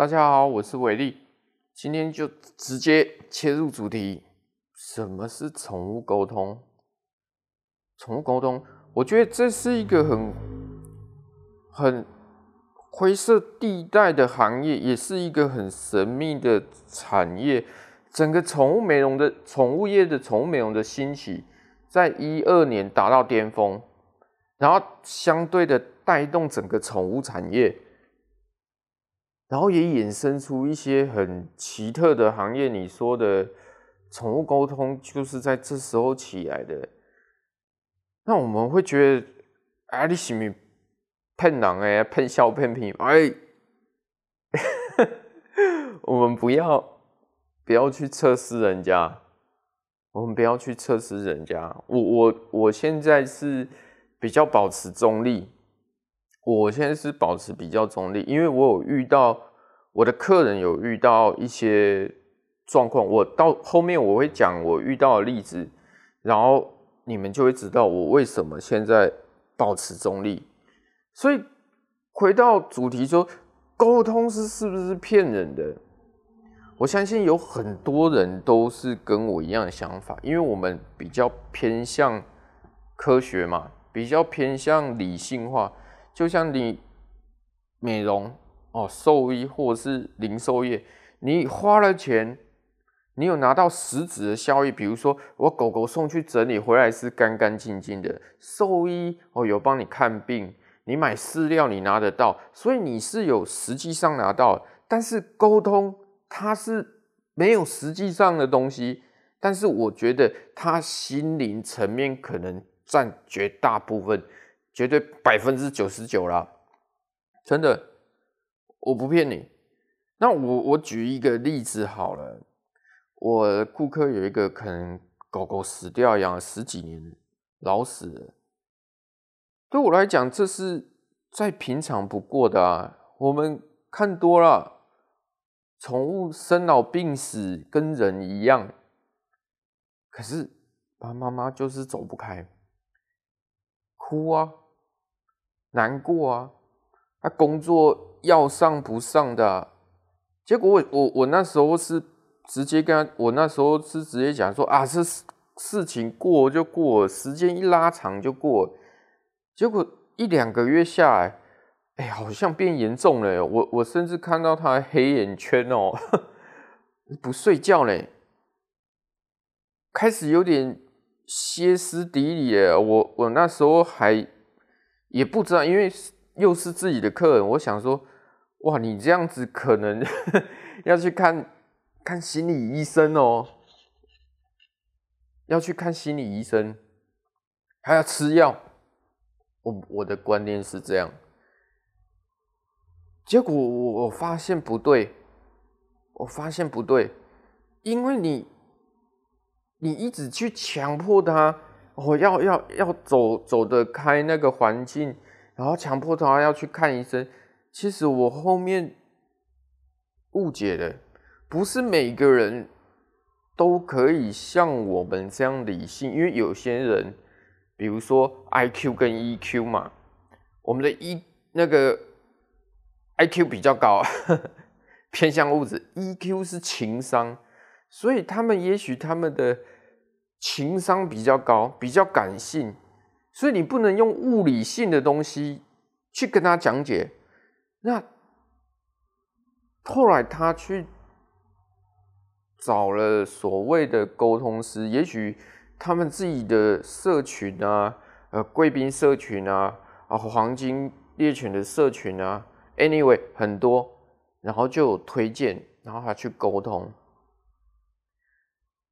大家好，我是伟力，今天就直接切入主题。什么是宠物沟通？宠物沟通，我觉得这是一个很很灰色地带的行业，也是一个很神秘的产业。整个宠物美容的宠物业的宠物美容的兴起，在一二年达到巅峰，然后相对的带动整个宠物产业。然后也衍生出一些很奇特的行业，你说的宠物沟通就是在这时候起来的。那我们会觉得，啊，你是不是骗人哎，骗笑骗皮哎，我们不要不要去测试人家，我们不要去测试人家。我我我现在是比较保持中立。我现在是保持比较中立，因为我有遇到我的客人有遇到一些状况，我到后面我会讲我遇到的例子，然后你们就会知道我为什么现在保持中立。所以回到主题说，沟通是是不是骗人的？我相信有很多人都是跟我一样的想法，因为我们比较偏向科学嘛，比较偏向理性化。就像你美容哦，兽医或者是零售业，你花了钱，你有拿到实质的效益。比如说，我狗狗送去整理回来是干干净净的，兽医哦有帮你看病，你买饲料你拿得到，所以你是有实际上拿到。但是沟通它是没有实际上的东西，但是我觉得它心灵层面可能占绝大部分。绝对百分之九十九啦，真的，我不骗你。那我我举一个例子好了，我顾客有一个可能狗狗死掉，养了十几年，老死了。对我来讲，这是再平常不过的啊。我们看多了，宠物生老病死跟人一样，可是爸妈妈就是走不开。哭啊，难过啊，他工作要上不上的，结果我我我那时候是直接跟他，我那时候是直接讲说啊，这事情过就过，时间一拉长就过，结果一两个月下来，哎，好像变严重了，我我甚至看到他黑眼圈哦，不睡觉嘞，开始有点。歇斯底里耶，我我那时候还也不知道，因为又是自己的客人，我想说，哇，你这样子可能 要去看看心理医生哦，要去看心理医生，还要吃药。我我的观念是这样，结果我我发现不对，我发现不对，因为你。你一直去强迫他，哦，要要要走走得开那个环境，然后强迫他要去看医生。其实我后面误解了，不是每个人都可以像我们这样理性，因为有些人，比如说 IQ 跟 EQ 嘛，我们的 E 那个 IQ 比较高，偏向物质，EQ 是情商。所以他们也许他们的情商比较高，比较感性，所以你不能用物理性的东西去跟他讲解。那后来他去找了所谓的沟通师，也许他们自己的社群啊，呃，贵宾社群啊，啊，黄金猎犬的社群啊，anyway 很多，然后就有推荐，然后他去沟通。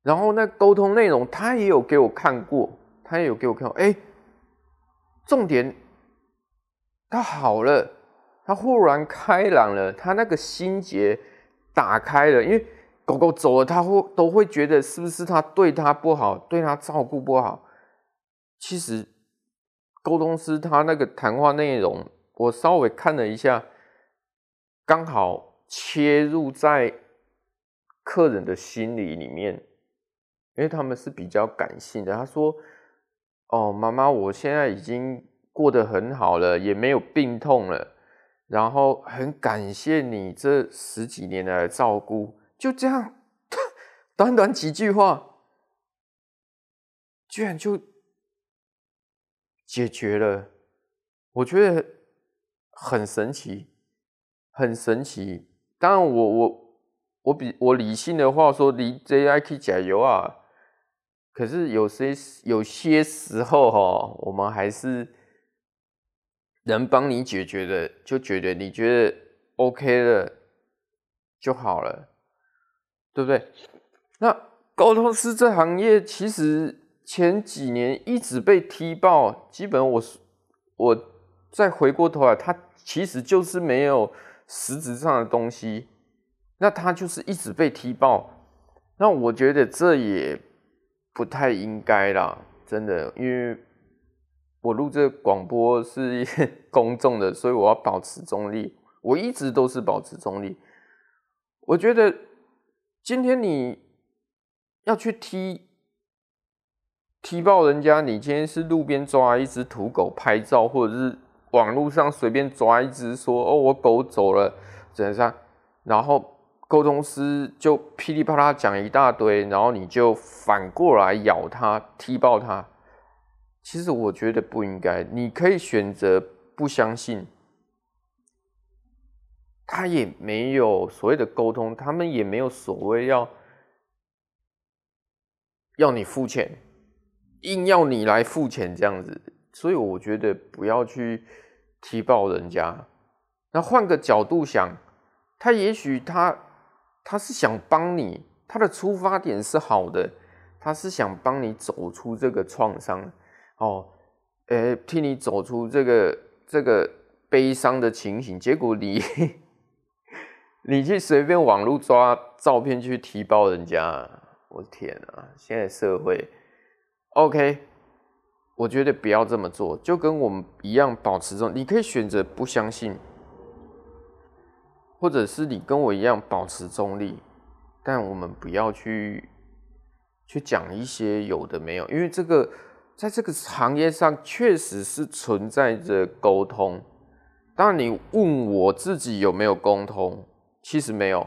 然后那沟通内容，他也有给我看过，他也有给我看过。哎，重点，他好了，他忽然开朗了，他那个心结打开了。因为狗狗走了，他会都会觉得是不是他对他不好，对他照顾不好。其实沟通师他那个谈话内容，我稍微看了一下，刚好切入在客人的心理里面。因为他们是比较感性的，他说：“哦，妈妈，我现在已经过得很好了，也没有病痛了。然后很感谢你这十几年来的照顾，就这样，短短几句话，居然就解决了，我觉得很神奇，很神奇。当然我，我我我比我理性的话说，你 JIK 加油啊！可是有些有些时候哈，我们还是。能帮你解决的，就觉得你觉得 OK 了就好了，对不对？那沟通师这行业其实前几年一直被踢爆，基本我我再回过头来，它其实就是没有实质上的东西，那它就是一直被踢爆。那我觉得这也不太应该啦，真的，因为。我录这广播是公众的，所以我要保持中立。我一直都是保持中立。我觉得今天你要去踢踢爆人家，你今天是路边抓一只土狗拍照，或者是网络上随便抓一只说哦，我狗走了怎样，然后沟通师就噼里啪啦讲一大堆，然后你就反过来咬他，踢爆他。其实我觉得不应该，你可以选择不相信，他也没有所谓的沟通，他们也没有所谓要要你付钱，硬要你来付钱这样子，所以我觉得不要去踢爆人家。那换个角度想，他也许他他是想帮你，他的出发点是好的，他是想帮你走出这个创伤。哦，诶、替你走出这个这个悲伤的情形，结果你 你去随便网络抓照片去提爆人家，我的天啊！现在社会，OK，我觉得不要这么做，就跟我们一样保持这种，你可以选择不相信，或者是你跟我一样保持中立，但我们不要去去讲一些有的没有，因为这个。在这个行业上，确实是存在着沟通。当然，你问我自己有没有沟通，其实没有，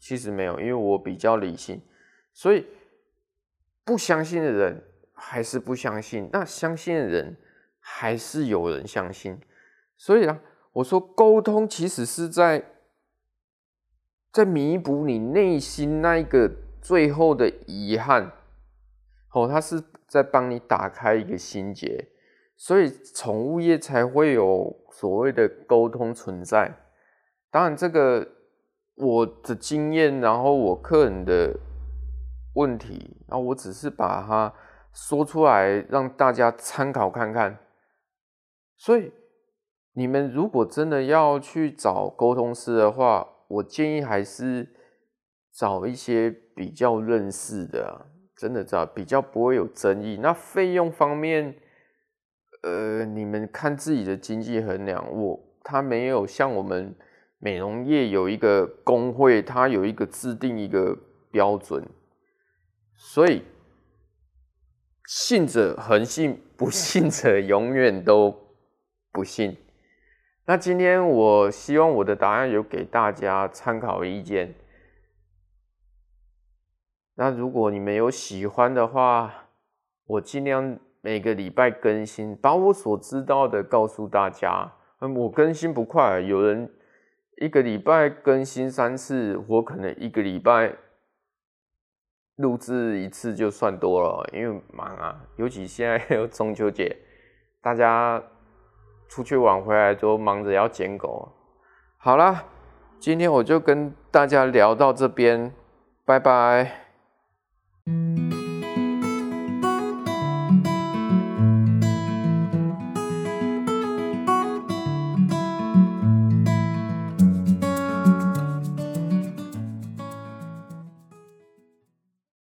其实没有，因为我比较理性，所以不相信的人还是不相信，那相信的人还是有人相信。所以啊，我说沟通其实是在在弥补你内心那一个最后的遗憾。哦，他是在帮你打开一个心结，所以宠物业才会有所谓的沟通存在。当然，这个我的经验，然后我客人的问题，那我只是把它说出来，让大家参考看看。所以，你们如果真的要去找沟通师的话，我建议还是找一些比较认识的。真的知道比较不会有争议。那费用方面，呃，你们看自己的经济衡量。我他没有像我们美容业有一个工会，他有一个制定一个标准，所以信者恒信，不 信者永远都不信。那今天我希望我的答案有给大家参考意见。那如果你们有喜欢的话，我尽量每个礼拜更新，把我所知道的告诉大家。嗯，我更新不快，有人一个礼拜更新三次，我可能一个礼拜录制一次就算多了，因为忙啊，尤其现在有中秋节，大家出去玩回来都忙着要捡狗。好啦，今天我就跟大家聊到这边，拜拜。